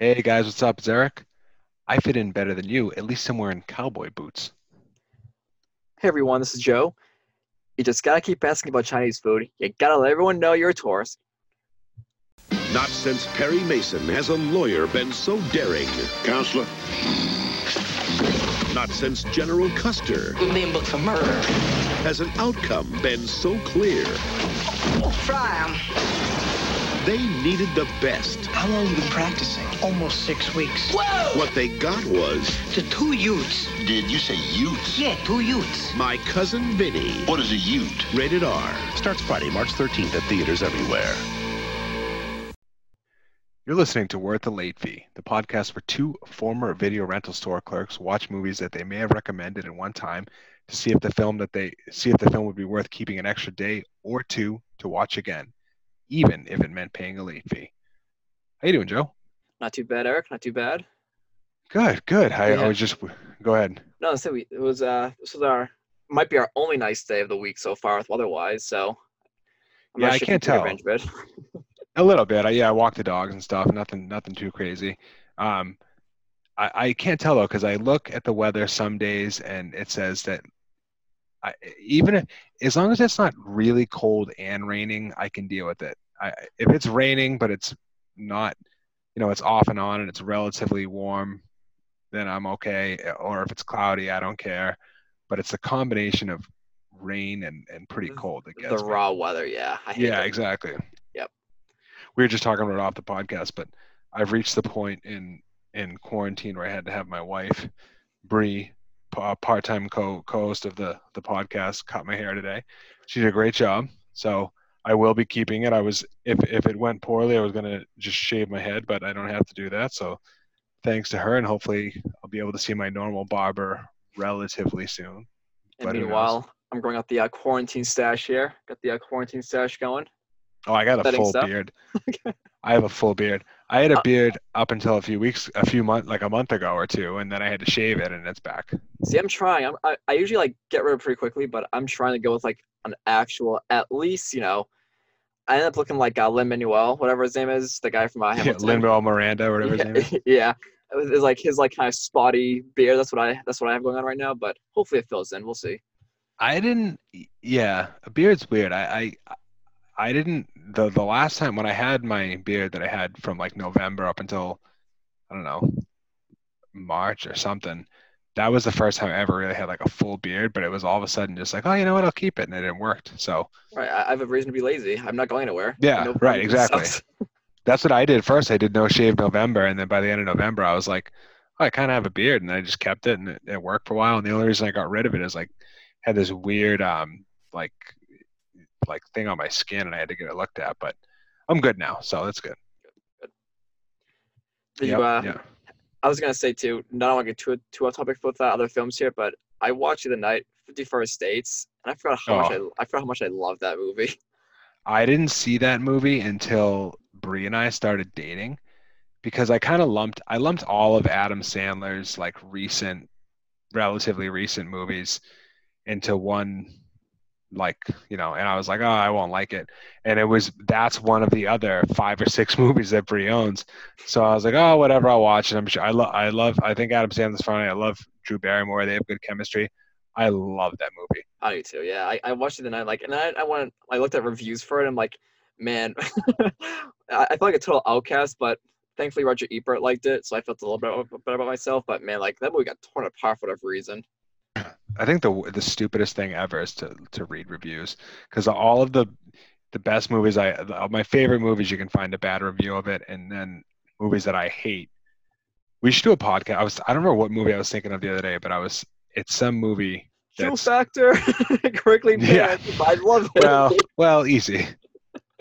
Hey guys, what's up? It's Eric. I fit in better than you. At least I'm wearing cowboy boots. Hey everyone, this is Joe. You just gotta keep asking about Chinese food. You gotta let everyone know you're a tourist. Not since Perry Mason has a lawyer been so daring. Counselor, Not since General Custer We're being booked for murder. has an outcome been so clear. Fry 'em. They needed the best. How long you been practicing? Almost six weeks. Whoa! What they got was The two Utes. did you say Utes? Yeah, two Utes. My Cousin Vinny. What is a Ute? Rated R. Starts Friday, March 13th at theaters everywhere. You're listening to Worth the Late Fee, the podcast where two former video rental store clerks watch movies that they may have recommended at one time to see if the film that they see if the film would be worth keeping an extra day or two to watch again, even if it meant paying a late fee. How you doing, Joe? Not too bad, Eric. Not too bad. Good, good. I, I was just go ahead. No, so we, it was uh this was our might be our only nice day of the week so far with weather-wise. So I'm Yeah, I can't tell. A little bit. I, yeah, I walk the dogs and stuff. Nothing, nothing too crazy. Um, I, I can't tell though because I look at the weather some days and it says that I, even if, as long as it's not really cold and raining, I can deal with it. I, if it's raining but it's not, you know, it's off and on and it's relatively warm, then I'm okay. Or if it's cloudy, I don't care. But it's a combination of rain and, and pretty cold that the gets me. raw weather, yeah. Yeah, it. exactly. Yep. We were just talking about it off the podcast, but I've reached the point in in quarantine where I had to have my wife, Bree, pa- part-time co co-host of the the podcast, cut my hair today. She did a great job, so I will be keeping it. I was if if it went poorly, I was gonna just shave my head, but I don't have to do that. So thanks to her, and hopefully I'll be able to see my normal barber relatively soon. And but meanwhile, I'm growing out the uh, quarantine stash here. Got the uh, quarantine stash going. Oh, I got a full stuff? beard. I have a full beard. I had a Uh, beard up until a few weeks, a few months, like a month ago or two, and then I had to shave it, and it's back. See, I'm trying. I'm, I, I usually like get rid of it pretty quickly, but I'm trying to go with like an actual, at least, you know, I end up looking like uh, Lin Manuel, whatever his name is, the guy from uh, Yeah, Hamilton. Lin-Manuel Miranda, whatever his name is. yeah, yeah. It was, like his like kind of spotty beard. That's what I that's what I have going on right now. But hopefully it fills in. We'll see. I didn't. Yeah, a beard's weird. I, I, I didn't. The the last time when I had my beard that I had from like November up until, I don't know, March or something. That was the first time I ever really had like a full beard, but it was all of a sudden just like, oh, you know what, I'll keep it, and it didn't work. So right, I, I have a reason to be lazy. I'm not going anywhere. Yeah, No right, exactly. that's what I did first. I did no shave November, and then by the end of November, I was like, oh, I kind of have a beard, and I just kept it, and it, it worked for a while. And the only reason I got rid of it is like had this weird um like like thing on my skin, and I had to get it looked at. But I'm good now, so that's good. Did Yep, you, uh, yeah. I was gonna say too. Not want to get too too off topic with uh, other films here, but I watched the night Fifty First Dates, and I forgot how much Oh. I I forgot how much I love that movie. I didn't see that movie until Brie and I started dating because I kind of lumped I lumped all of Adam Sandler's like recent relatively recent movies into one like you know and I was like oh I won't like it and it was that's one of the other five or six movies that Brie owns so I was like oh whatever I'll watch it I'm sure I love I love I think Adam Sandler's funny I love Drew Barrymore they have good chemistry I love that movie I do too. Yeah, I, I watched it the night like, and I I went I looked at reviews for it. I'm like, man, I, I felt like a total outcast, but thankfully Roger Ebert liked it, so I felt a little bit better about myself. But man, like that movie got torn apart for whatever reason. I think the the stupidest thing ever is to to read reviews because all of the the best movies I the, uh, my favorite movies you can find a bad review of it and then movies that I hate. We should do a podcast. I was I don't remember what movie I was thinking of the other day, but I was it's some movie that's Factor, quickly Yeah. I love it. well well easy.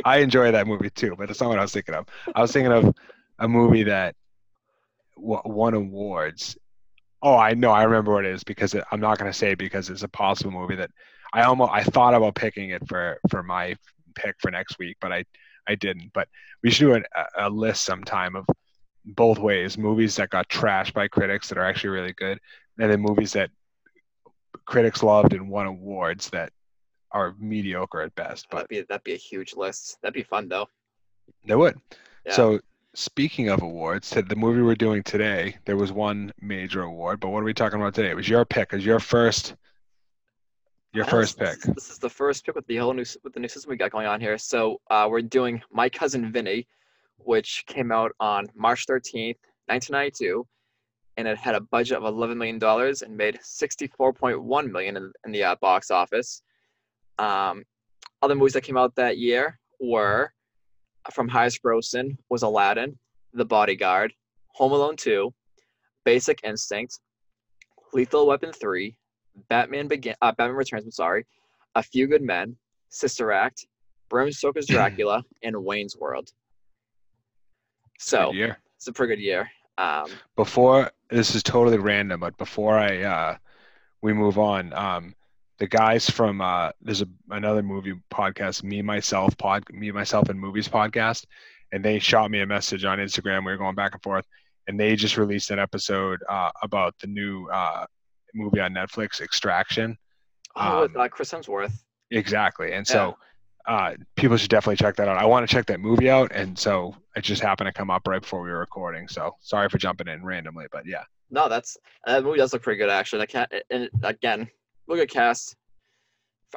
I enjoy that movie too, but it's not what I was thinking of. I was thinking of a movie that won awards. Oh, I know. I remember what it is because it, I'm not going to say it because it's a possible movie that I almost I thought about picking it for for my pick for next week, but I I didn't. But we should do a, a list sometime of both ways: movies that got trashed by critics that are actually really good, and then movies that critics loved and won awards that are mediocre at best. But that'd be that'd be a huge list. That'd be fun though. they would. Yeah. So speaking of awards, the movie we're doing today, there was one major award. But what are we talking about today? It was your pick. It was your first. Your Uh, first pick. This, this is the first pick with the whole new with the new system we got going on here. So uh, we're doing My Cousin Vinny, which came out on March 13th, 1992, and it had a budget of 11 million dollars and made 64.1 million in, in the uh, box office. Um, other movies that came out that year were from highest grossing was Aladdin, The Bodyguard, Home Alone 2, Basic Instinct, Lethal Weapon 3, Batman Begin, uh, Batman Returns. I'm sorry, A Few Good Men, Sister Act, Bram Stoker's Dracula, and Wayne's World. So it's a pretty good year. Um, before this is totally random, but before I uh, we move on, um, the guys from uh, there's a, another movie podcast, me myself pod, me myself and movies podcast, and they shot me a message on Instagram. We were going back and forth, and they just released an episode uh, about the new uh, movie on Netflix, Extraction. oh, with Um, uh, Chris Hemsworth. Exactly, and so. Uh, people should definitely check that out. I want to check that movie out, and so it just happened to come up right before we were recording. So sorry for jumping in randomly, but yeah. No, that's that movie does look pretty good actually. I can't, and again, look at cast.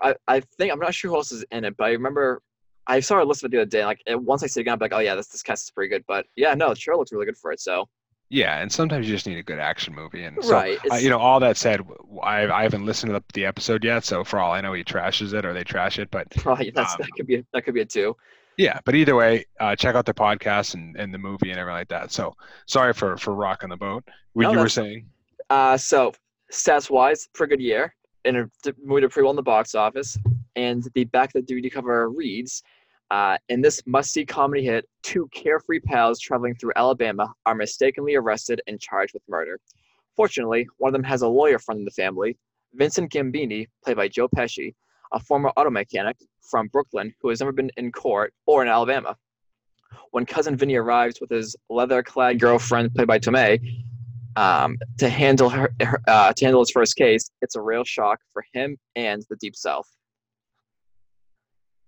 I, I think I'm not sure who else is in it, but I remember I saw a list of it the other day. Like once I see it again, I'm like, oh yeah, this this cast is pretty good. But yeah, no, the trailer looks really good for it. So Yeah, and sometimes you just need a good action movie. And so, right, uh, you know, all that said, I, I haven't listened to the, episode yet, so for all I know, he trashes it or they trash it. But probably that's um, that could be that could be it too. yeah, but either way, uh, check out the podcast and, and the movie and everything like that. So sorry for for rocking the boat. What No, you were saying? Uh, so stats wise, pretty good year, and did pretty well in the box office. And the back of the DVD cover reads, uh, "In this must-see comedy hit, two carefree pals traveling through Alabama are mistakenly arrested and charged with murder. Fortunately, one of them has a lawyer friend in the family, Vincent Gambini, played by Joe Pesci, a former auto mechanic from Brooklyn who has never been in court or in Alabama." When cousin Vinny arrives with his leather-clad girlfriend, played by Tomei, um, to handle her, uh, to handle his first case, it's a real shock for him and the Deep South.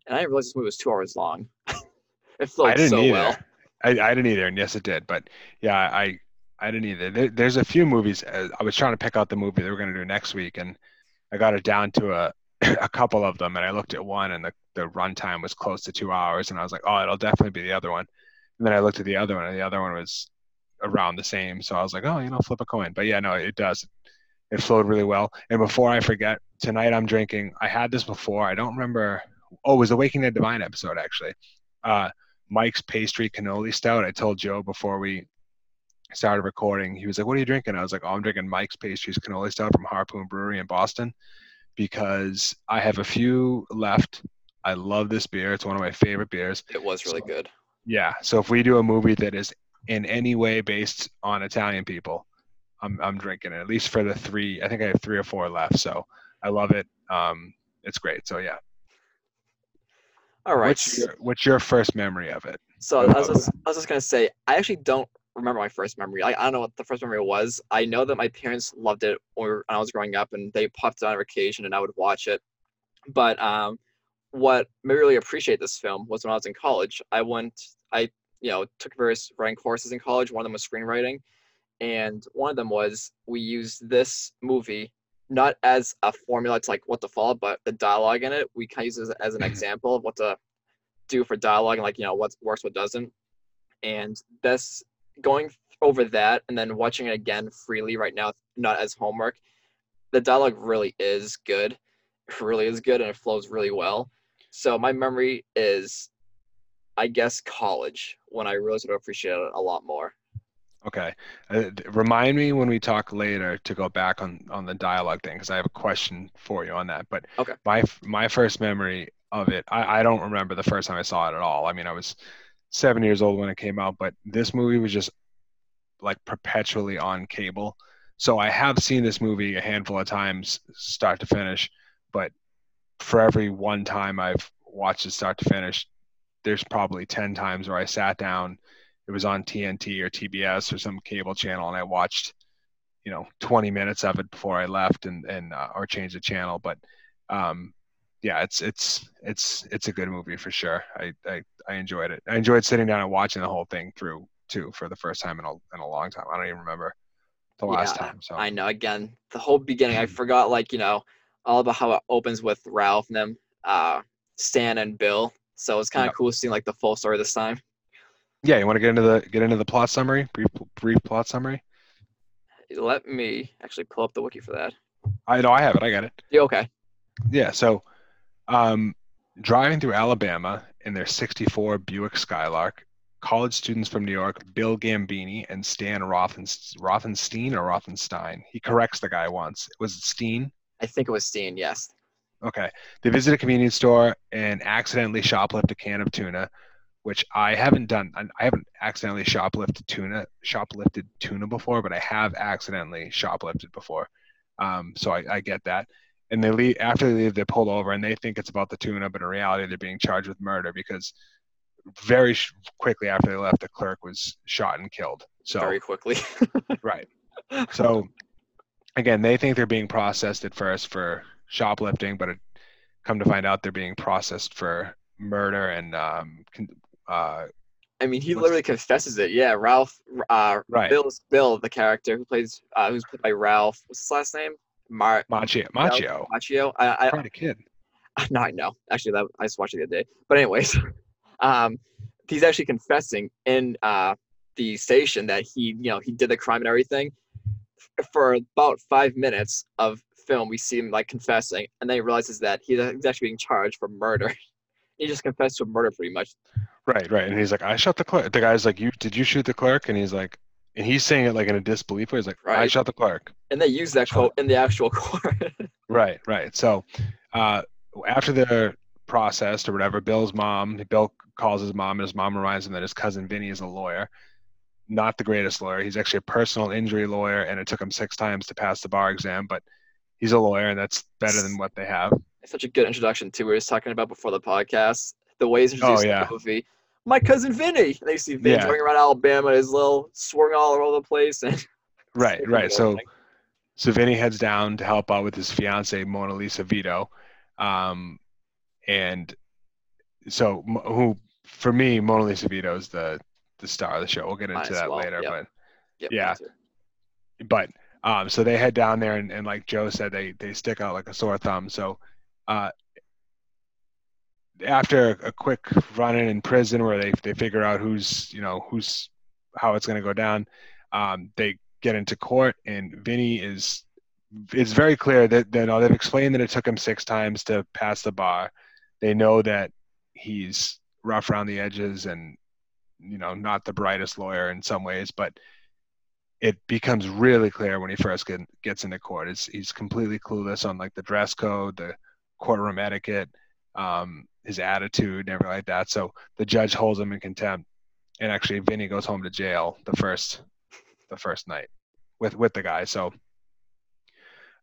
And I didn't realize this movie was two hours long. it flowed I didn't so either. well. I, I didn't either, and yes, it did. But yeah, I I didn't either. There, there's a few movies. Uh, I was trying to pick out the movie that we're going to do next week, and I got it down to a a couple of them, and I looked at one, and the the runtime was close to two hours, and I was like, oh, it'll definitely be the other one. And then I looked at the other one, and the other one was around the same. So I was like, oh, you know, flip a coin. But yeah, no, it does. It flowed really well. And before I forget, tonight I'm drinking. I had this before. I don't remember. Oh, it was the Waking Ned Divine episode actually. Uh, Mike's Pastry Cannoli Stout. I told Joe before we started recording. He was like, "What are you drinking?" I was like, "Oh, I'm drinking Mike's Pastries Cannoli Stout from Harpoon Brewery in Boston because I have a few left. I love this beer. It's one of my favorite beers. It was really So- good. Yeah. So if we do a movie that is in any way based on Italian people, I'm I'm drinking it. At least for the three. I think I have three or four left. So I love it. Um, it's great. So yeah. All right. What's your What's your first memory of it? So I was, just, I was just gonna say, I actually don't remember my first memory. I, I don't know what the first memory was. I know that my parents loved it or when I was growing up, and they popped it on occasion, and I would watch it. But um, what made me really appreciate this film was when I was in college. I went, I you know took various writing courses in college. One of them was screenwriting, and one of them was we used this movie not as a formula to like what to follow, but the dialogue in it. We kind of use it as an mm-hmm. example of what to do for dialogue and like you know what works, what doesn't. And this going over that and then watching it again freely right now, not as homework. The dialogue really is good, It really is good, and it flows really well. So my memory is, I guess, college when I really sort of appreciate it a lot more. Okay. Uh, remind me when we talk later to go back on on the dialogue thing because I have a question for you on that. But Okay. my my first memory of it, I, I don't remember the first time I saw it at all. I mean, I was seven years old when it came out, but this movie was just like perpetually on cable. So I have seen this movie a handful of times, start to finish. But for every one time I've watched it start to finish, there's probably ten times where I sat down it was on TNT or TBS or some cable channel, and I watched, you know, 20 minutes of it before I left and and uh, or changed the channel. But um, yeah, it's it's it's it's a good movie for sure. I, I I enjoyed it. I enjoyed sitting down and watching the whole thing through too for the first time in a in a long time. I don't even remember the last Yeah, time. So I know. Again, the whole beginning, I forgot like you know all about how it opens with Ralph and them, uh, Stan and Bill. So it's kind of Yep. cool seeing like the full story this time. yeah, you want to get into the get into the plot summary? Brief brief plot summary. Let me actually pull up the wiki for that. I know I have it. I got it. You okay? Yeah. So, um, driving through Alabama in their '64 Buick Skylark, college students from New York, Bill Gambini and Stan Rothen, Rothenstein or Rothenstein. He corrects the guy once. Was it Steen? I think it was Steen. Yes. Okay. They visit a convenience store and accidentally shoplift a can of tuna, which I haven't done. I haven't accidentally shoplifted tuna, shoplifted tuna before, but I have accidentally shoplifted before. Um, so I, I get that. And they leave after they leave, they're pulled over and they think it's about the tuna, but in reality, they're being charged with murder because very sh- quickly after they left, the clerk was shot and killed. So Very quickly. Right. So again, they think they're being processed at first for shoplifting, but it, come to find out they're being processed for murder and um, uh, I mean, he literally confesses it. Yeah, Ralph. Uh, Right. Bill's Bill, the character who plays, uh, who's played by Ralph. What's his last name? Mar Macchio. Macchio. Macchio. I, I, Quite a kid. no, I know. Actually, that I just watched it the other day. But anyways, um, he's actually confessing in uh the station that he, you know, he did the crime and everything. For about five minutes of film, we see him like confessing, and then he realizes that he's actually being charged for murder. he just confessed to a murder, pretty much. Right, right. And he's like, I shot the clerk. The guy's like, you did you shoot the clerk? And he's like, and he's saying it like in a disbelief way. He's like, I shot the clerk. And they use that quote in the actual court. Right, right. So uh, after they're processed or whatever, Bill's mom, Bill calls his mom, and his mom reminds him that his cousin Vinny is a lawyer. Not the greatest lawyer. He's actually a personal injury lawyer, and it took him six times to pass the bar exam, but he's a lawyer, and that's better than what they have. It's such a good introduction too. We were just talking about before the podcast. The way he's introduced Oh, yeah. movie. My cousin Vinny. They see Vinny Yeah. going around Alabama, his little swerving all over the place, and Right, right. So so Vinny heads down to help out with his fiance Mona Lisa Vito, um, and so who for me Mona Lisa Vito is the the star of the show. We'll get into that well, later, yep. but Yep, Yeah. but um, so they head down there and, and like Joe said, they they stick out like a sore thumb. So uh, after a quick run in in prison where they they figure out who's you know who's how it's going to go down, um, they get into court and Vinny is it's very clear that that uh, they've explained that it took him six times to pass the bar. They know that he's rough around the edges and you know not the brightest lawyer in some ways, but it becomes really clear when he first get, gets into court. It's, he's completely clueless on like the dress code, the courtroom etiquette, um, his attitude, and everything like that. So the judge holds him in contempt, and actually Vinny goes home to jail the first the first night with with the guy. So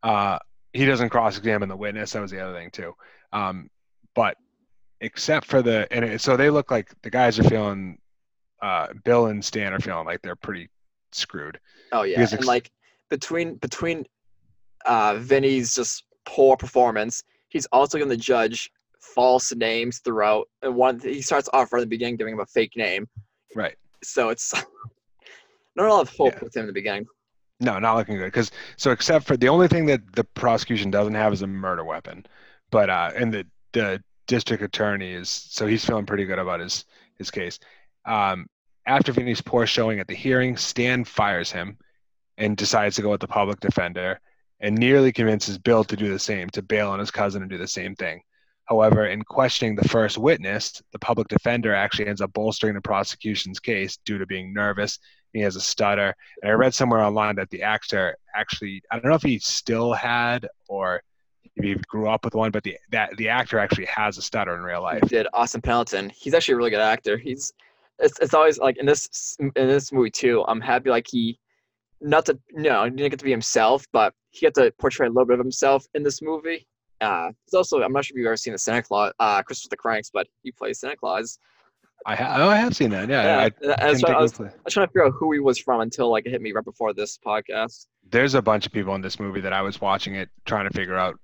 uh, he doesn't cross examine the witness. That was the other thing too. Um, but except for the and it, so they look like the guys are feeling. Uh, Bill and Stan are feeling like they're pretty screwed. Oh yeah, Because and ex- like between between uh Vinny's just poor performance, he's also going to judge false names throughout. And one he starts off right at the beginning giving him a fake name, Right. so it's not a lot of hope Yeah. with him in the beginning. No, not looking good. Because so except for the only thing that the prosecution doesn't have is a murder weapon, but uh, and the the district attorney is so he's feeling pretty good about his his case. Um, after Vinny's poor showing at the hearing, Stan fires him and decides to go with the public defender and nearly convinces Bill to do the same, to bail on his cousin and do the same thing. However, in questioning the first witness, the public defender actually ends up bolstering the prosecution's case due to being nervous. He has a stutter. And I read somewhere online that the actor actually, I don't know if he still had or if he grew up with one, but the that the actor actually has a stutter in real life. He did Austin Pendleton. He's actually a really good actor. He's it's, it's always like in this in this movie too. I'm happy like he not to no he didn't get to be himself, but he got to portray a little bit of himself in this movie. Uh, he's also I'm not sure if you've ever seen the Santa Claus, uh, Christmas the Cranks, but he plays Santa Claus. I ha- oh, I have seen that. Yeah, Yeah, I, that's I was. I was trying to figure out who he was from until like it hit me right before this podcast. there's a bunch of people in this movie that I was watching it trying to figure out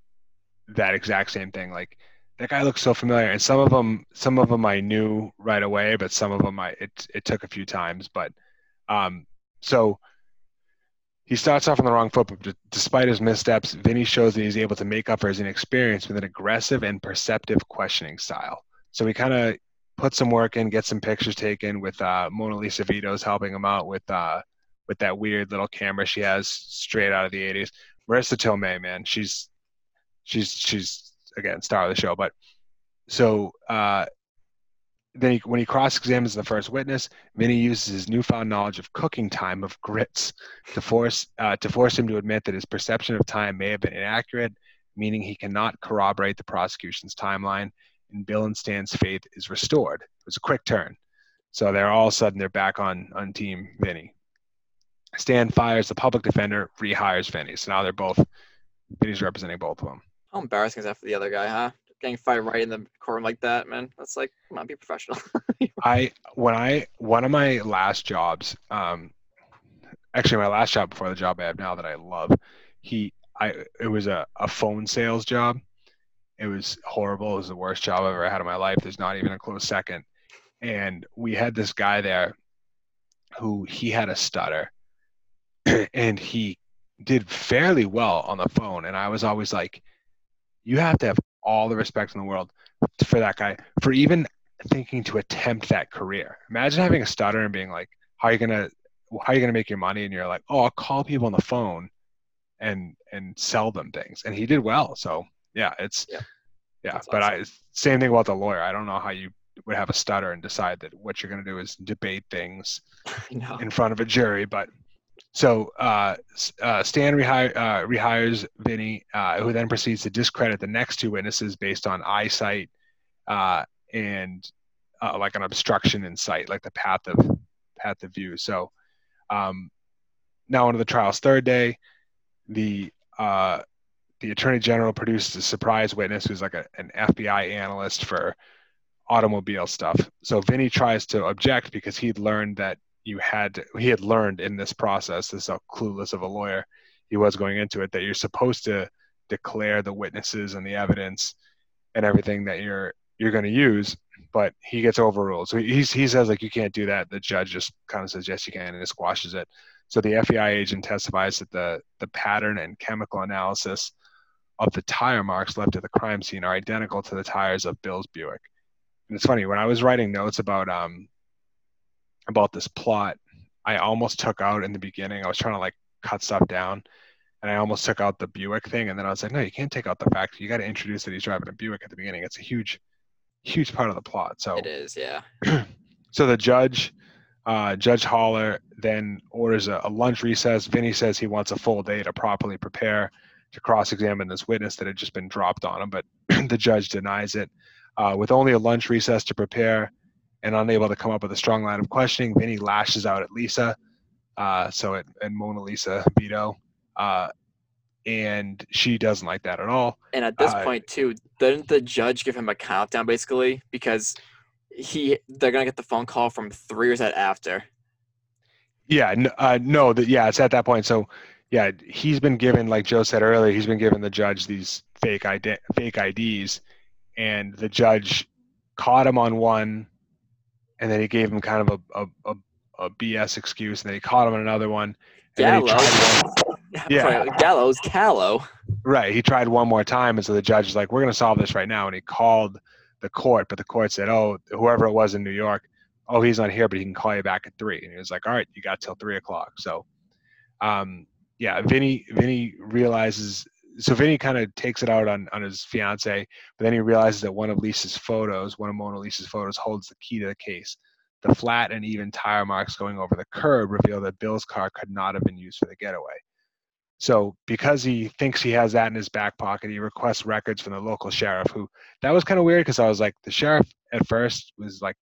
that exact same thing. Like that guy looks so familiar, and some of them, some of them I knew right away, but some of them I it it took a few times. But Um, so he starts off on the wrong foot, but d- despite his missteps, Vinny shows that he's able to make up for his inexperience with an aggressive and perceptive questioning style. So he kind of puts some work in, gets some pictures taken with uh, Mona Lisa Vito's helping him out with uh, with that weird little camera she has straight out of the 80s. Marisa Tomei, man, she's she's she's again star of the show. But so uh, then he, when he cross-examines the first witness, Vinny uses his newfound knowledge of cooking time of grits to force uh, to force him to admit that his perception of time may have been inaccurate, meaning he cannot corroborate the prosecution's timeline. And Bill and Stan's faith is restored. It was a quick turn, so they're all of a sudden they're back on on Team Vinny. Stan fires the public defender, rehires Vinny. So now they're both Vinny's representing both of them. How embarrassing is that for the other guy, huh? Getting fired right in the courtroom like that, man. That's like, come on, be professional. I when I one of my last jobs, um, actually my last job before the job I have now that I love, he I it was a, a phone sales job. It was horrible. It was the worst job I've ever had in my life. There's not even a close second. And we had this guy there who he had a stutter and he did fairly well on the phone. And I was always like, you have to have all the respect in the world for that guy for even thinking to attempt that career. Imagine having a stutter and being like, how are you gonna how are you gonna make your money? And you're like, oh, I'll call people on the phone and and sell them things. And he did well. So yeah, it's Yeah. yeah. That's but I same thing about the lawyer. I don't know how you would have a stutter and decide that what you're gonna do is debate things in front of a jury. But so uh, uh, Stan uh, rehires Vinny, uh, who then proceeds to discredit the next two witnesses based on eyesight uh, and uh, like an obstruction in sight, like the path of path of view. So um, now into the trial's third day, the the attorney general produces a surprise witness who's like a, an FBI analyst for automobile stuff. So Vinny tries to object because he'd learned that you had he had learned in this process, this is how clueless of a lawyer he was going into it, that you're supposed to declare the witnesses and the evidence and everything that you're you're going to use, but he gets overruled. So he he says like you can't do that. The judge just kind of says yes you can and it squashes it. So the FBI agent testifies that the the pattern and chemical analysis of the tire marks left at the crime scene are identical to the tires of Bill's Buick. And it's funny when I was writing notes about um about this plot, I almost took out in the beginning. I was trying to like cut stuff down, and I almost took out the Buick thing. And then I was like, no, you can't take out the fact. You got to introduce that he's driving a Buick at the beginning. It's a huge, huge part of the plot. So It is, yeah. so the judge, uh, Judge Haller, then orders a, a lunch recess. Vinny says he wants a full day to properly prepare to cross-examine this witness that had just been dropped on him, but the judge denies it. Uh, with only a lunch recess to prepare and unable to come up with a strong line of questioning, Vinny lashes out at Lisa, uh, so at, and Mona Lisa Vito, uh, and she doesn't like that at all. And at this Uh, point too, didn't the judge give him a countdown basically because he they're gonna get the phone call from three years after. Yeah, uh, no, that yeah, it's at that point. So, yeah, he's been given, like Joe said earlier, he's been given the judge these fake ID, fake IDs, and the judge caught him on one, and then he gave him kind of a a, a, a BS excuse, and then he caught him on another one. And then he Gallo. tried one, Yeah. Gallows, Callow. right, he tried one more time, and so the judge is like, "We're going to solve this right now," and he called the court, but the court said, "Oh, whoever it was in New York, oh, he's not here, but he can call you back at three. And he was like, "All right, you got till three o'clock." So, um, yeah, Vinny Vinny realizes. So Vinny kind of takes it out on on his fiance, but then he realizes that one of Lisa's photos, one of Mona Lisa's photos, holds the key to the case. The flat and even tire marks going over the curb reveal that Bill's car could not have been used for the getaway. So, because he thinks he has that in his back pocket, he requests records from the local sheriff. Who that was kind of weird because I was like, the sheriff at first was like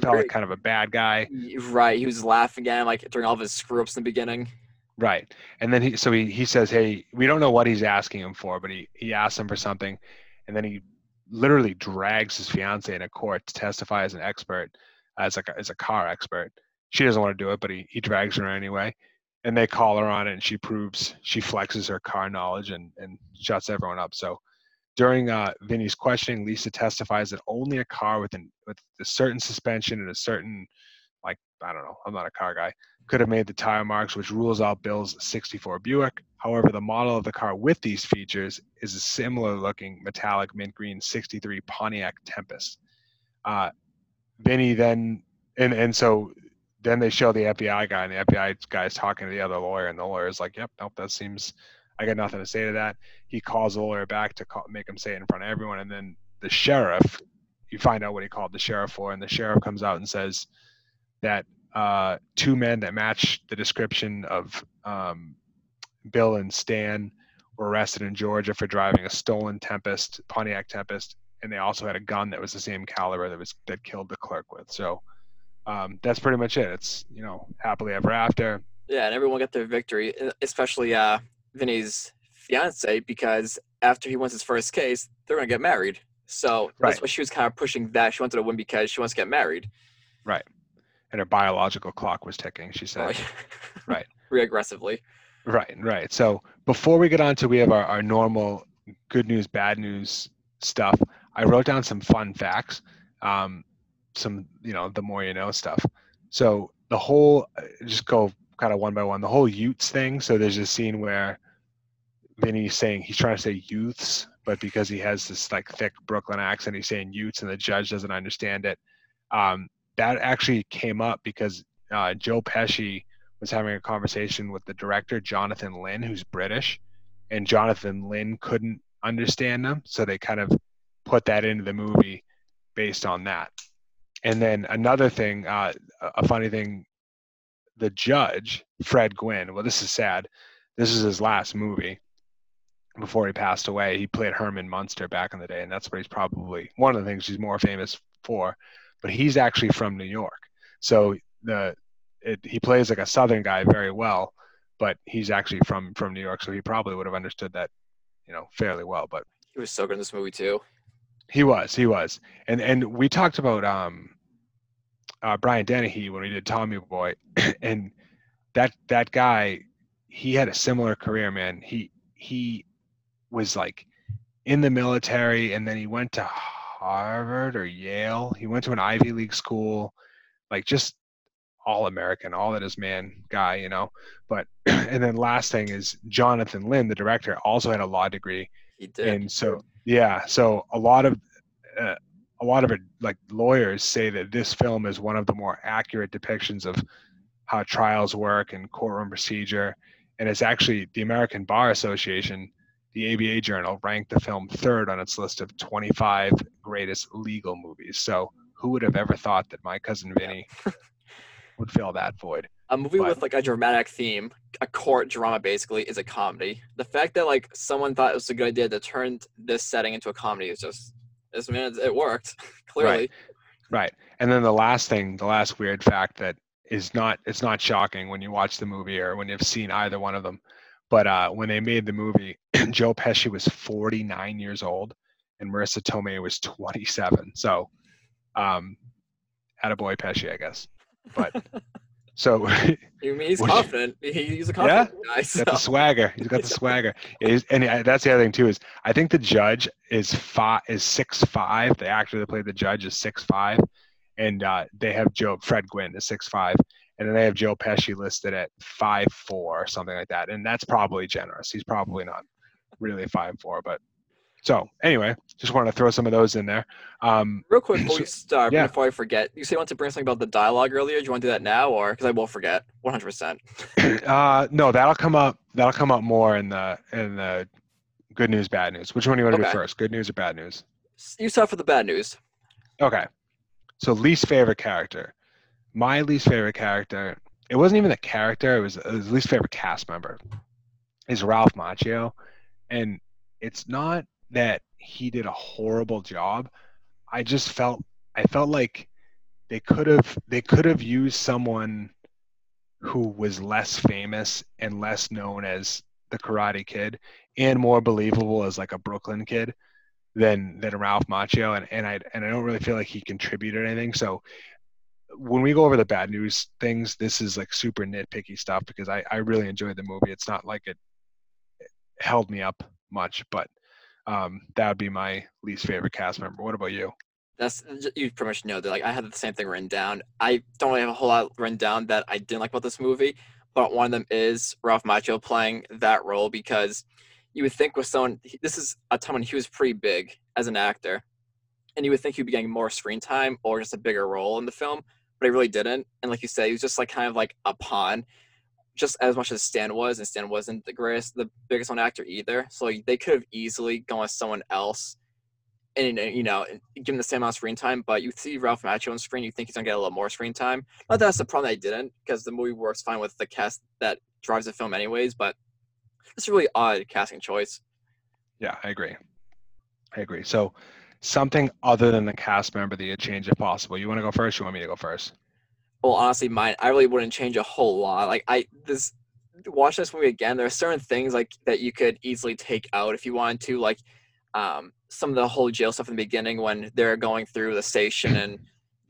felt like kind of a bad guy, Right, he was laughing at him like during all of his screw ups in the beginning. Right? And then he so he he says, hey, we don't know what he's asking him for, but he he asks him for something, and then he literally drags his fiance into court to testify as an expert, as like a, as a car expert. She doesn't want to do it, but he he drags her anyway. And they call her on it, and she proves she flexes her car knowledge and and shuts everyone up. So during uh, Vinny's questioning, Lisa testifies that only a car with an with a certain suspension and a certain like I don't know. I'm not a car guy. Could have made the tire marks, which rules out Bill's 64 Buick. However, the model of the car with these features is a similar looking metallic mint green 63 Pontiac Tempest. Uh, Vinny then, and, and so then they show the FBI guy, and the FBI guy is talking to the other lawyer, and the lawyer is like, "Yep, nope, that seems. I got nothing to say to that." He calls the lawyer back to call, make him say it in front of everyone, and then the sheriff, you find out what he called the sheriff for, and the sheriff comes out and says that uh, two men that match the description of um, Bill and Stan were arrested in Georgia for driving a stolen Tempest, Pontiac Tempest, and they also had a gun that was the same caliber that was that killed the clerk with. So um, that's pretty much it. It's you know happily ever after. Yeah, and everyone got their victory, especially uh, Vinny's fiance, because after he wins his first case, they're gonna get married. So that's Right. why she was kind of pushing that. She wanted to win because she wants to get married. And her biological clock was ticking. She said. Right. Right. Very aggressively. Right, right. So before we get on to we have our, our normal good news, bad news stuff. I wrote down some fun facts, um, some you know the more you know stuff. So the whole uh, just go kind of one by one. The whole Utes thing. So there's a scene where Vinny's saying he's trying to say youths, but because he has this like thick Brooklyn accent, he's saying Utes, and the judge doesn't understand it. Um, that actually came up because uh, Joe Pesci was having a conversation with the director Jonathan Lynn, who's British, and Jonathan Lynn couldn't understand them, so they kind of put that into the movie based on that. And then another thing, uh, a funny thing, the judge Fred Gwynne. Well, this is sad. This is his last movie before he passed away. He played Herman Munster back in the day, and that's what he's probably one of the things he's more famous for. But he's actually from New York, so the it, he plays like a southern guy very well but he's actually from from new york so he probably would have understood that you know fairly well but He was so good in this movie too. he was he was. And and we talked about um uh brian dennehy when we did tommy boy and that that guy he had a similar career man. He he was like in the military and then he went to harvard or yale he went to an ivy league school like just all American, all that is man guy, you know. But and then last thing is Jonathan Lynn, the director, also had a law degree, He did. and so yeah, so a lot of uh, a lot of it, like lawyers say that this film is one of the more accurate depictions of how trials work and courtroom procedure, and it's actually the American Bar Association. The ABA Journal ranked the film third on its list of 25 greatest legal movies. So, who would have ever thought that My Cousin Vinny would fill that void? a movie but- with like a dramatic theme, a court drama basically, is a comedy. The fact that like someone thought it was a good idea to turn this setting into a comedy is just, it's, I mean, it, it worked clearly. Right. Right. And then the last thing, the last weird fact that is not it's not shocking when you watch the movie or when you've seen either one of them. But uh, when they made the movie, Joe Pesci was 49 years old and Marisa Tomei was 27. So, um, at a boy Pesci, I guess. But so I mean, he's Which- confident. He, he's a confident guy. So. got the swagger. He's got the swagger. Yeah, he's- and uh, that's the other thing too is I think the judge is five is six five. The actor that played the judge is six five, and uh, they have Joe Fred Gwynne is six five, and then they have Joe Pesci listed at five four or something like that, and that's probably generous. He's probably not really five four, but so anyway, just wanted to throw some of those in there. Um, Real quick before So- we start, yeah. before I forget, you said you want to bring something about the dialogue earlier. Do you want to do that now, or because I will forget, 100%. uh, no, that'll come up. That'll come up more in the in the good news, bad news. Which one do you want to Okay. do first? Good news or bad news? You start for the bad news. Okay. So least favorite character. My least favorite character. It wasn't even a character. It was, was least favorite cast member. Is Ralph Macchio, and it's not that he did a horrible job. I just felt I felt like they could have they could have used someone who was less famous and less known as the Karate Kid and more believable as like a Brooklyn kid than than Ralph Macchio, and and I and I don't really feel like he contributed anything. So when we go over the bad news things, this is like super nitpicky stuff because I I really enjoyed the movie. It's not like it held me up much, but um, that would be my least favorite cast member. What about you? That's you pretty much know that. Like I had the same thing written down. I don't really have a whole lot written down that I didn't like about this movie, but one of them is Ralph Macchio playing that role because you would think with someone this is a time when he was pretty big as an actor, and you would think he'd be getting more screen time or just a bigger role in the film, but he really didn't. And like you said, he was just like kind of like a pawn, just as much as Stan was, and Stan wasn't the greatest, the biggest one actor either. So like, they could have easily gone with someone else and you know give him the same amount of screen time. But you see Ralph Macchio on screen, you think he's gonna get a little more screen time. That that's the problem he didn't, because the movie works fine with the cast that drives the film anyways. But it's a really odd casting choice. Yeah, I agree. I agree. So something other than the cast member that you change if possible. You want to go first? You want me to go first? Well, honestly, mine I really wouldn't change a whole lot. Like I this watch this movie again. There are certain things like that you could easily take out if you wanted to, like um, some of the whole jail stuff in the beginning when they're going through the station and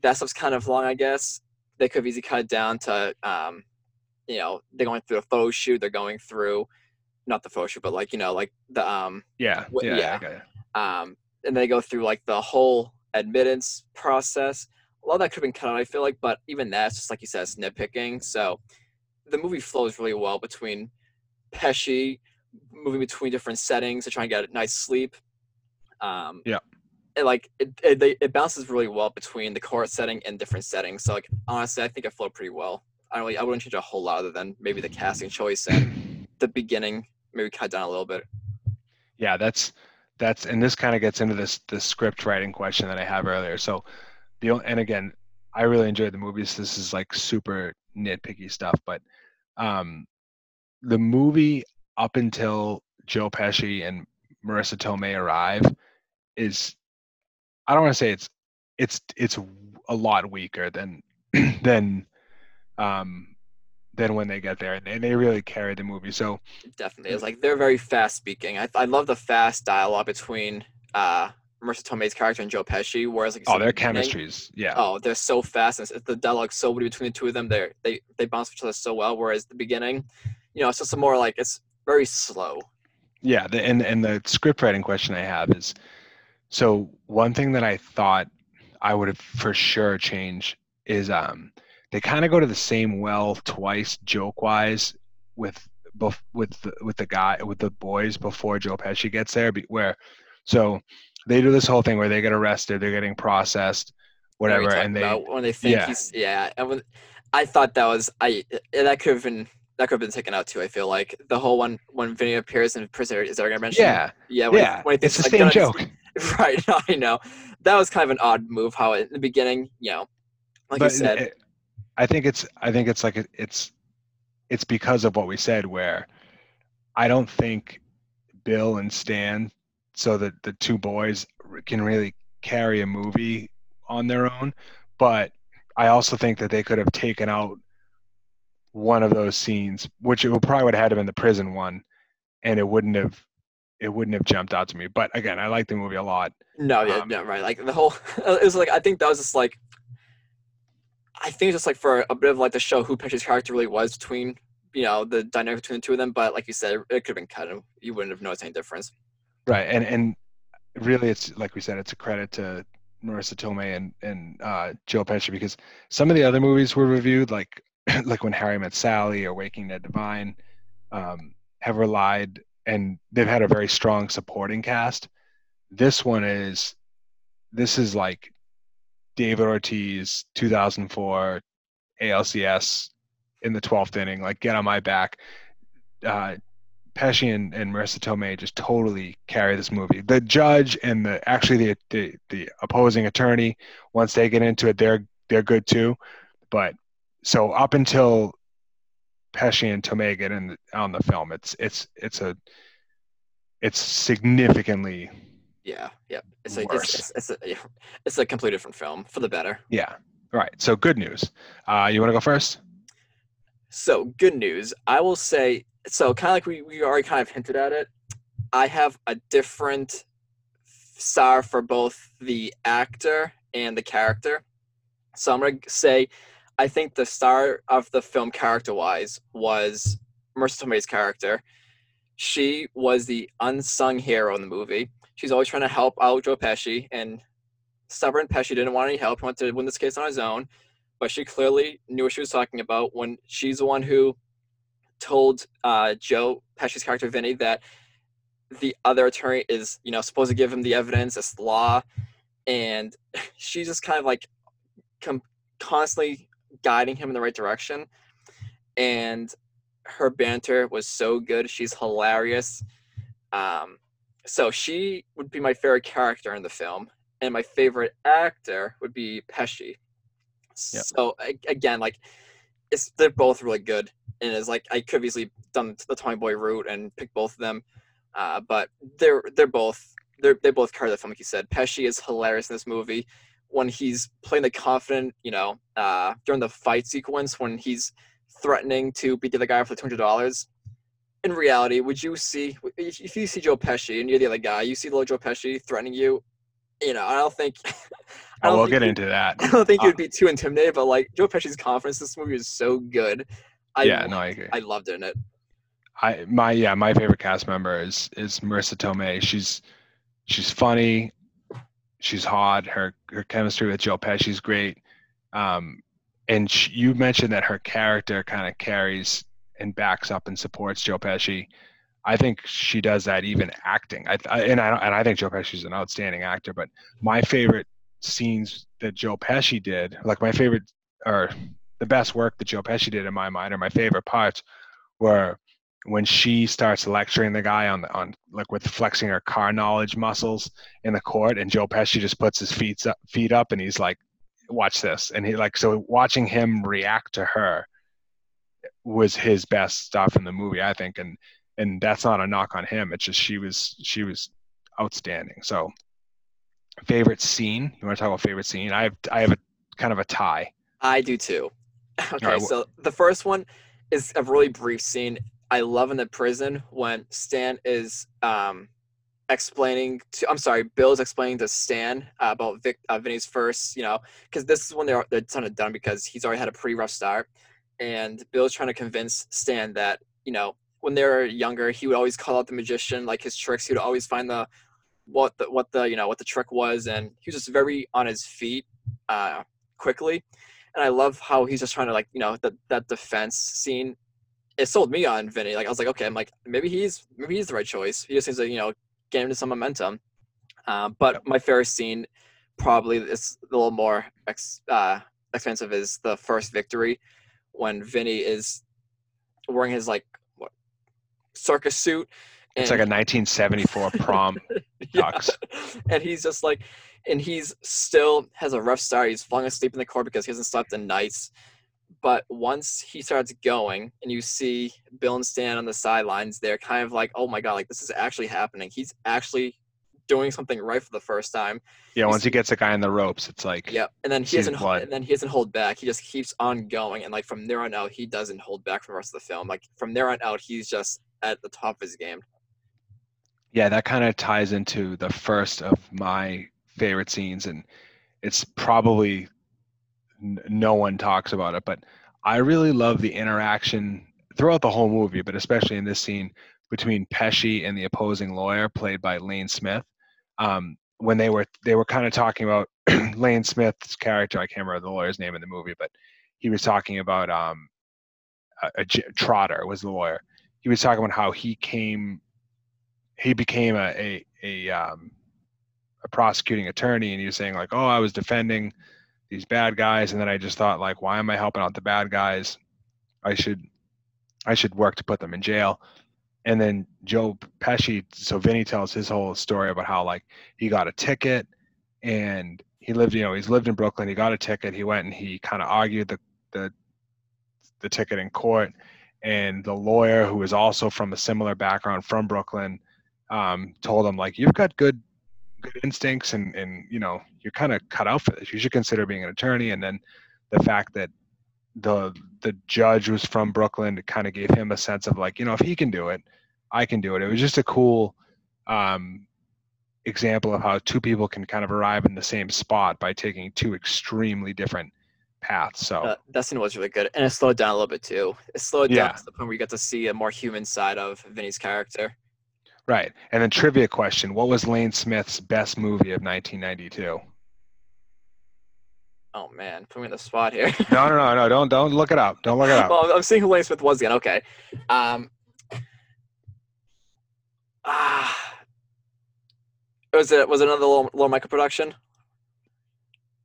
that stuff's kind of long. I guess they could have easily cut it down to, um, you know, they're going through a photo shoot. They're going through not the photo shoot, but like you know, like the um, Yeah. Wh- yeah. yeah. Um, and they go through like the whole admittance process. A lot of that could have been cut out, I feel like, but even that's just like you said, it's nitpicking. So the movie flows really well between Pesci moving between different settings to try and get a nice sleep. Um, Yeah. And like it, it, they, it bounces really well between the court setting and different settings. So like honestly, I think it flowed pretty well. I don't really, I wouldn't change a whole lot other than maybe the casting choice and the beginning maybe cut down a little bit. Yeah, that's that's and this kind of gets into this this script writing question that I have earlier. So the and again, I really enjoyed the movies. This is like super nitpicky stuff, but um the movie up until Joe Pesci and Marisa Tomei arrive is I don't want to say it's it's it's a lot weaker than than um than when they get there and, and they really carry the movie. So Definitely, it's like they're very fast speaking. I I love the fast dialogue between uh Marisa Tomei's character and Joe Pesci. Whereas like oh their in the beginning- chemistries, yeah. Oh, they're so fast, and it's- the dialogue so witty between the two of them. They they they bounce each other so well. Whereas the beginning, you know, it's just more like it's very slow. Yeah, the, and and the script writing question I have is, so one thing that I thought I would have for sure changed is um they kind of go to the same well twice joke wise with with the, with the guy with the boys before Joe Pesci gets there, where so they do this whole thing where they get arrested, they're getting processed, What are we whatever, and they when they think yeah. he's yeah. And when, I thought that was I eh, that could have been that could have been taken out too. I feel like the whole one when Vinny appears in prison is that gonna mention? yeah yeah, when he- yeah when he it's the like, same joke. Right, I know. That was kind of an odd move. How in the beginning, you know, like you said, it- I think it's I think it's like it- it's it's because of what we said where I don't think Bill and Stan so that the two boys can really carry a movie on their own but I also think that they could have taken out one of those scenes which it would probably would have had to been the prison one and it wouldn't have it wouldn't have jumped out to me but again I like the movie a lot No, yeah, Um, no, right. Like the whole, it was like I think that was just like, I think just like for a bit of like the show who Pesci's character really was between, you know, the dynamic between the two of them. But like you said, it could have been cut, and you wouldn't have noticed any difference. Right, and and really, it's like we said, it's a credit to Marisa Tomei and and uh, Joe Pesci because some of the other movies were reviewed, like like when Harry Met Sally or Waking Ned Divine, um, have relied and they've had a very strong supporting cast. This one is, this is like David Ortiz, 2004, ALCS in the 12th inning, like get on my back. Uh, Pesci and, and Marisa Tomei just totally carry this movie. The judge and the actually the, the the opposing attorney, once they get into it, they're they're good too. But so up until Pesci and Tomei get in on the film, it's it's it's a it's significantly Yeah, yeah. It's a, it's, it's, it's a, it's a completely different film for the better. yeah. All right. So good news. Uh, you want to go first? So good news. I will say so. Kind of like we we already kind of hinted at it. I have a different star for both the actor and the character. So I'm gonna say, I think the star of the film, character-wise, was Marisa Tomei's character. She was the unsung hero in the movie. She's always trying to help out Joe Pesci, and stubborn Pesci didn't want any help. He wanted to win this case on his own, but she clearly knew what she was talking about when she's the one who told uh, Joe Pesci's character Vinny that the other attorney is, you know, supposed to give him the evidence, it's law, and she's just kind of like com- constantly guiding him in the right direction. And her banter was so good. She's hilarious. Um, so she would be my favorite character in the film, and my favorite actor would be Pesci. Yep. So again, like it's they're both really good, and it's like I could have easily done the Tommy Boy route and picked both of them, uh, but they're they're both they're they both carry the film, like you said. Pesci is hilarious in this movie when he's playing the confident, you know, uh, during the fight sequence when he's threatening to beat the other guy for two hundred dollars. In reality, would you see if you see Joe Pesci and you're the other guy, you see little Joe Pesci threatening you? You know, I don't think. I Oh, don't we'll think get into that. I don't think Uh, you'd be too intimidated, but like Joe Pesci's confidence, in this movie is so good. I yeah, no, I agree. I loved it in it. I my yeah, my favorite cast member is is Marisa Tomei. She's she's funny, she's hot. Her her chemistry with Joe Pesci Pesci's great. Um, and sh you mentioned that her character kind of carries and backs up and supports Joe Pesci. I think she does that even acting. I, I and I and I think Joe Pesci's an outstanding actor. But my favorite scenes that Joe Pesci did, like my favorite or the best work that Joe Pesci did in my mind, or my favorite parts, were when she starts lecturing the guy on the on like with flexing her car knowledge muscles in the court, and Joe Pesci just puts his feet up, feet up, and he's like, "Watch this," and he like so watching him react to her was his best stuff in the movie, I think, and and that's not a knock on him. It's just she was she was outstanding. So favorite scene? You want to talk about favorite scene? I have I have a kind of a tie. I do too. Okay, right, so the first one is a really brief scene. I love in the prison when Stan is um, explaining to. I'm sorry, Bill's explaining to Stan uh, about Vic, uh, Vinny's first. You know, because this is when they're they're kind of done because he's already had a pretty rough start, and Bill's trying to convince Stan that you know when they were younger he would always call out the magician like his tricks. He would always find the what the what the you know what the trick was, and he was just very on his feet uh, quickly and I love how he's just trying to like you know that that defense scene. It sold me on Vinny. Like I was like, okay, I'm like maybe he's maybe he's the right choice. He just seems to you know get into some momentum. Uh, but my favorite scene, probably is a little more ex, uh, expensive, is the first victory when Vinny is wearing his like what circus suit. It's like a 1974 prom. tux. And he's just like, and he's still has a rough start. He's falling asleep in the car because he hasn't slept in nights. But once he starts going, and you see Bill and Stan on the sidelines, they're kind of like, "Oh my god, like this is actually happening. He's actually doing something right for the first time." Yeah, once he gets the guy in the ropes, it's like Yep. And then he doesn't, blood. and then he doesn't hold back. He just keeps on going, and like from there on out, he doesn't hold back for the rest of the film. Like from there on out, he's just at the top of his game. yeah, that kind of ties into the first of my favorite scenes, and it's probably n- no one talks about it, but I really love the interaction throughout the whole movie, but especially in this scene between Pesci and the opposing lawyer, played by Lane Smith. Um, when they were they were kind of talking about Lane Smith's character, I can't remember the lawyer's name in the movie, but he was talking about um, a, Trotter was the lawyer. He was talking about how he came he became a a a, um, a prosecuting attorney, and he was saying like, "Oh, I was defending these bad guys, and then I just thought like, why am I helping out the bad guys? I should I should work to put them in jail." And then Joe Pesci, so Vinny tells his whole story about how like he got a ticket, and he lived, you know, he's lived in Brooklyn. He got a ticket. He went and he kind of argued the the the ticket in court, and the lawyer who was also from a similar background from Brooklyn um, told him like you've got good good instincts and and you know you're kind of cut out for this you should consider being an attorney and then the fact that the the judge was from brooklyn it kind of gave him a sense of like you know if he can do it i can do it it was just a cool um, example of how two people can kind of arrive in the same spot by taking two extremely different paths so Uh, that scene was really good, and it slowed down a little bit too. It slowed Yeah. down to the point where you got to see a more human side of Vinny's character. right and then trivia question what was lane smith's best movie of 1992 Oh man, put me in the spot here. No, no, no, no. Don't don't look it up. Don't look it up. well, I'm seeing who Lane Smith was again. Okay. Um. Ah. was it was it another little, little micro production?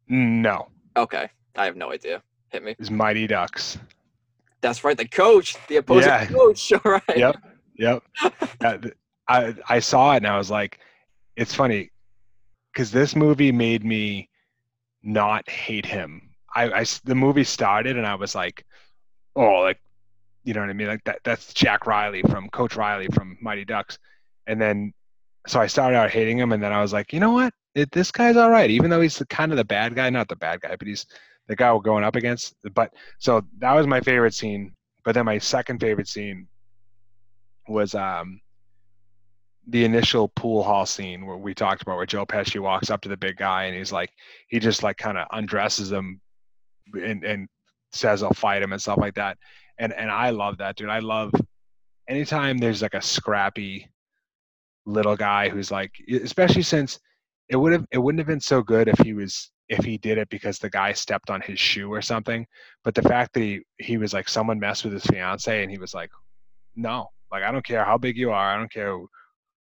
No, Okay, I have no idea. Hit me. it's Mighty Ducks. That's right, the coach, the opposing Yeah. coach. All right. Yep, yep. Uh, I I saw it and I was like, it's funny, because this movie made me not hate him. I, I the movie started and I was like, oh, like, you know what I mean? Like that that's Jack Riley from Coach Riley from Mighty Ducks, and then so I started out hating him, and then I was like, you know what? It, this guy's all right, even though he's the, kind of the bad guy, not the bad guy, but he's the guy we're going up against. But so that was my favorite scene. But then my second favorite scene was um the initial pool hall scene where we talked about where Joe Pesci walks up to the big guy and he's like he just like kind of undresses him and and says I'll fight him and stuff like that. And and I love that dude. I love anytime there's like a scrappy little guy who's like especially since it would have it wouldn't have been so good if he was if he did it because the guy stepped on his shoe or something. But the fact that he he was like someone messed with his fiance and he was like, no, like I don't care how big you are, I don't care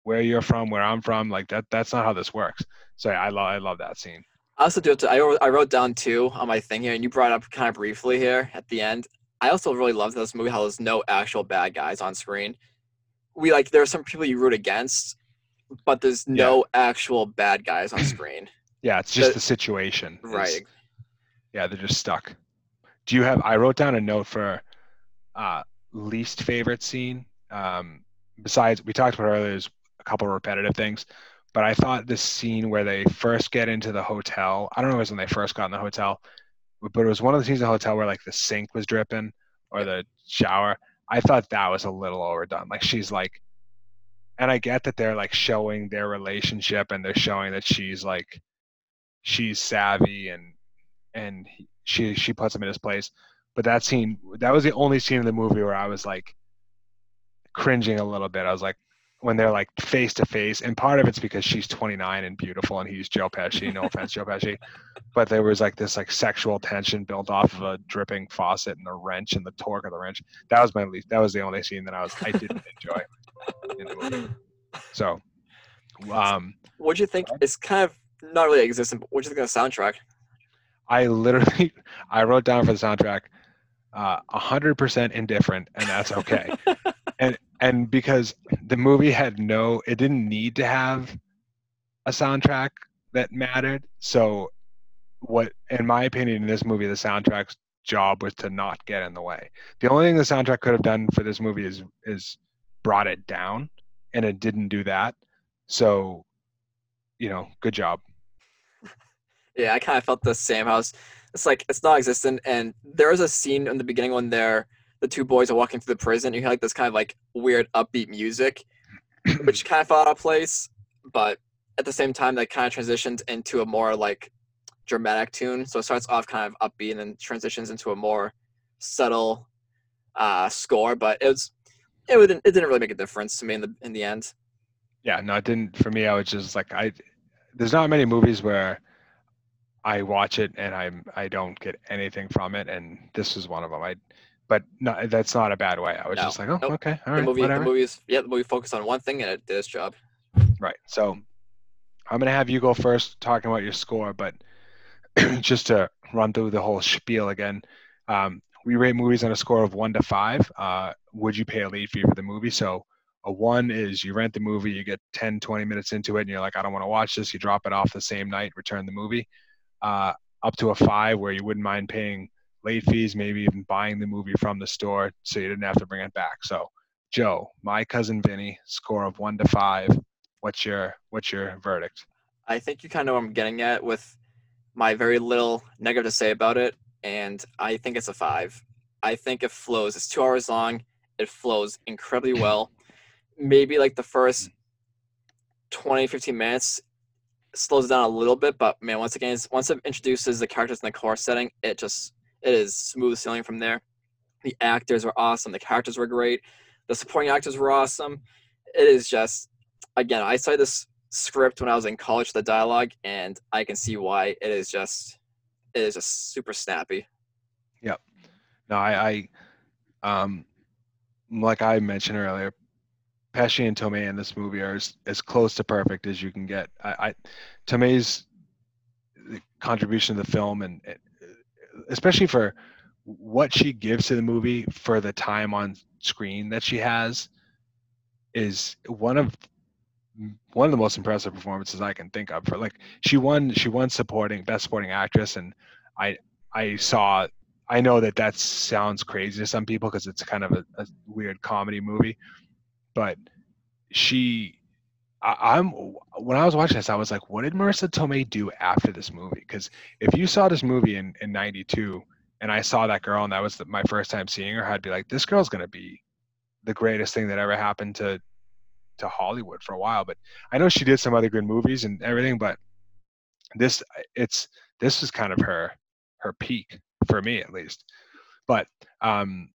where you're from, where I'm from, like that that's not how this works. So I love I love that scene. I also do it. To, I wrote- I wrote down two on my thing here, and you brought up kind of briefly here at the end. I also really love this movie how there's no actual bad guys on screen. We like there are some people you root against, but there's no actual bad guys on screen. Yeah, it's just The- the situation. is- right. yeah, they're just stuck. Do you have? I wrote down a note for uh, least favorite scene. Um, besides, we talked about earlier. A couple of repetitive things, but I thought this scene where they first get into the hotel. I don't know if it was when they first got in the hotel, but it was one of the scenes in the hotel where like the sink was dripping or the shower. I thought that was a little overdone. Like she's like, and I get that they're like showing their relationship and they're showing that she's like, she's savvy and and she she puts him in his place. But that scene, that was the only scene in the movie where I was like cringing a little bit. I was like, when they're like face to face, and part of it's because she's 29 and beautiful, and he's Joe Pesci. No offense, Joe Pesci, but there was like this like sexual tension built off of a dripping faucet and a wrench and the torque of the wrench. That was my least. That was the only scene that I was I didn't enjoy in the movie. So, um, What'd you think? It's kind of not really existent, but what'd you think of the soundtrack? I literally I wrote down for the soundtrack uh, a hundred percent indifferent, and that's okay. and and because the movie had no, it didn't need to have a soundtrack that mattered. So, what, in my opinion, in this movie, the soundtrack's job was to not get in the way. The only thing the soundtrack could have done for this movie is is brought it down, and it didn't do that. So, you know, good job. Yeah, I kind of felt the same. How it's, like it's non-existent, and there is a scene in the beginning when they're the two boys are walking through the prison. You hear like this kind of like weird upbeat music, which kind of fell out of place, but at the same time, that kind of transitions into a more like dramatic tune. So it starts off kind of upbeat and then transitions into a more subtle uh, score. But it was it wouldn't it didn't really make a difference to me in the in the end. yeah no it didn't for me i was just like i there's not many movies where i watch it and i'm i don't get anything from it and this was one of them i but no that's not a bad way i was No. just like oh Nope. okay all the right movie whatever the movie's yeah the movie focused on one thing and it did its job. right so i'm gonna have you go first talking about your score but just to run through the whole spiel again um, we rate movies on a score of one to five uh, would you pay a late fee for the movie so a one is you rent the movie you get 10 20 minutes into it and you're like i don't want to watch this you drop it off the same night return the movie uh, up to a five where you wouldn't mind paying late fees maybe even buying the movie from the store so you didn't have to bring it back so joe my cousin vinny score of one to five what's your what's your verdict I think you kind of know what I'm getting at with my very little negative to say about it, and I think it's a five. I think it flows. It's two hours long. It flows incredibly well. Maybe like the first 20, 15 minutes slows down a little bit, but man, once again, it's, once it introduces the characters in the core setting, it just it is smooth sailing from there. The actors were awesome. The characters were great. The supporting actors were awesome. It is just again, I saw this script when I was in college, the dialogue, and I can see why it is just it is just super snappy. Yep. No, I, I, um, like I mentioned earlier, Pesci and Tomei in this movie are as, as close to perfect as you can get. I, I Tomei's contribution to the film and uh, especially for what she gives to the movie for the time on screen that she has is one of one of the most impressive performances I can think of. For like she won she won supporting best supporting actress and I I saw I know that that sounds crazy to some people because it's kind of a, a, weird comedy movie, but she, I, am when I was watching this, I was like, what did Marisa Tomei do after this movie? Because if you saw this movie in in '92 and I saw that girl and that was the, my first time seeing her, I'd be like, this girl's gonna be the greatest thing that ever happened to to Hollywood for a while. But I know she did some other good movies and everything, but this it's this is kind of her her peak for me at least. But um,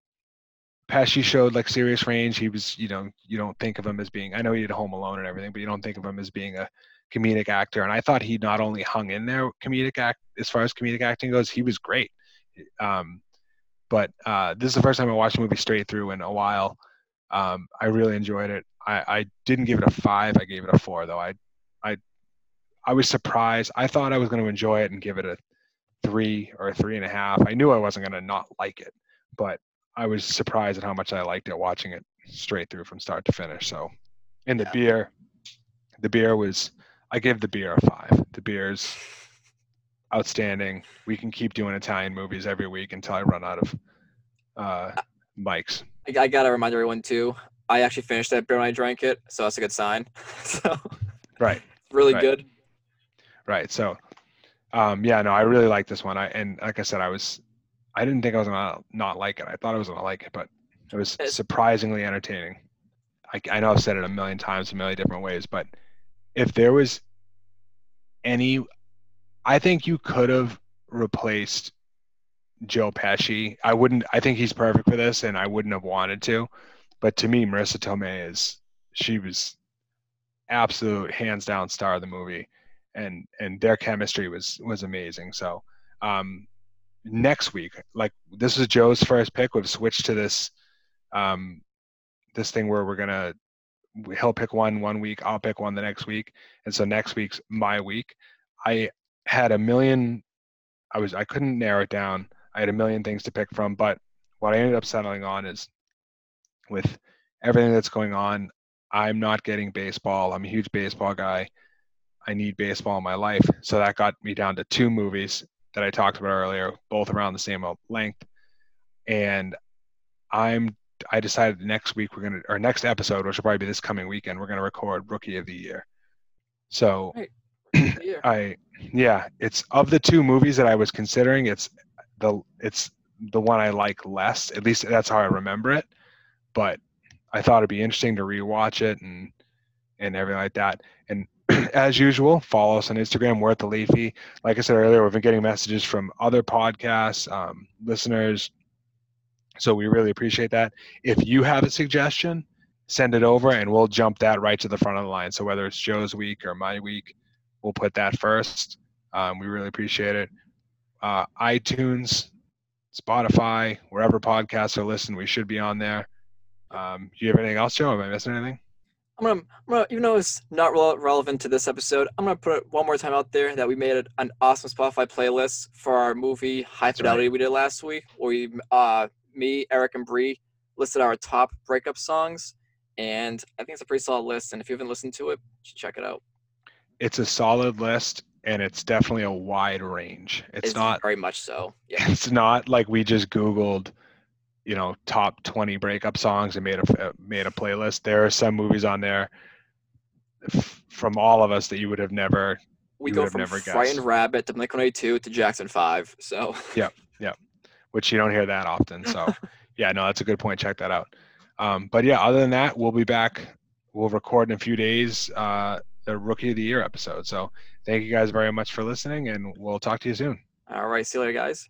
Pesci showed like serious range. He was, you know, you don't think of him as being. I know he did Home Alone and everything, but you don't think of him as being a comedic actor. And I thought he not only hung in there comedic act as far as comedic acting goes, he was great. Um, but uh, this is the first time I watched a movie straight through in a while. Um, I really enjoyed it. I, I didn't give it a five. I gave it a four, though. I, I, I was surprised. I thought I was going to enjoy it and give it a three or a three and a half. I knew I wasn't going to not like it, but I was surprised at how much I liked it watching it straight through from start to finish. So, and the Yeah. beer, the beer was, I give the beer a five. The beer's outstanding. We can keep doing Italian movies every week until I run out of uh, mics. I, I gotta remind everyone too. I actually finished that beer when I drank it, so that's a good sign. so Right. really Right. good. Right. So, um, yeah, no, I really like this one. I and like I said, I was, I didn't think I was gonna not like it. I thought I was gonna like it, but it was surprisingly entertaining. I, I know I've said it a million times, a million different ways, but if there was any, I think you could have replaced Joe Pesci. I wouldn't. I think he's perfect for this, and I wouldn't have wanted to. But to me, Marisa Tomei is she was absolute hands down star of the movie and and their chemistry was was amazing. So um, next week, like this is Joe's first pick. We've switched to this um, this thing where we're gonna he'll pick one one week, I'll pick one the next week, and so next week's my week. I had a million. I was I couldn't narrow it down. I had a million things to pick from, but what I ended up settling on is with everything that's going on. I'm not getting baseball. I'm a huge baseball guy. I need baseball in my life. So that got me down to two movies that I talked about earlier, both around the same uh, length. And I'm I decided next week we're gonna or next episode, which will probably be this coming weekend, we're gonna record Rookie of the Year. So Right. Yeah. I yeah, it's of the two movies that I was considering, it's the it's the one I like less. At least that's how I remember it. But I thought it'd be interesting to rewatch it and and everything like that. And as usual, follow us on Instagram. We're at the Leafy. Like I said earlier, we've been getting messages from other podcasts, um, listeners. So we really appreciate that. If you have a suggestion, send it over and we'll jump that right to the front of the line. So whether it's Joe's week or my week, we'll put that first. Um, we really appreciate it. Uh, iTunes, Spotify, wherever podcasts are listened, we should be on there. Um, do you have anything else, Joe? Am I missing anything? I'm gonna, I'm gonna, even though it's not rele- relevant to this episode, I'm gonna put it one more time out there that we made an awesome Spotify playlist for our movie High That's right. Fidelity we did last week, where we, uh, me, Eric, and Bree listed our top breakup songs, and I think it's a pretty solid list. And if you haven't listened to it, you should check it out. It's a solid list and it's definitely a wide range. It's not very much so. Yeah, it's not like we just googled you know top 20 breakup songs and made a uh, made a playlist there are some movies on there f- from all of us that you would have never we go from never guessed. Frightened Rabbit to Blink 182 to Jackson Five. So yeah which you don't hear that often so yeah no that's a good point check that out um, but yeah other than that we'll be back we'll record in a few days uh, the rookie of the year episode so thank you guys very much for listening and we'll talk to you soon all right, see you later, guys.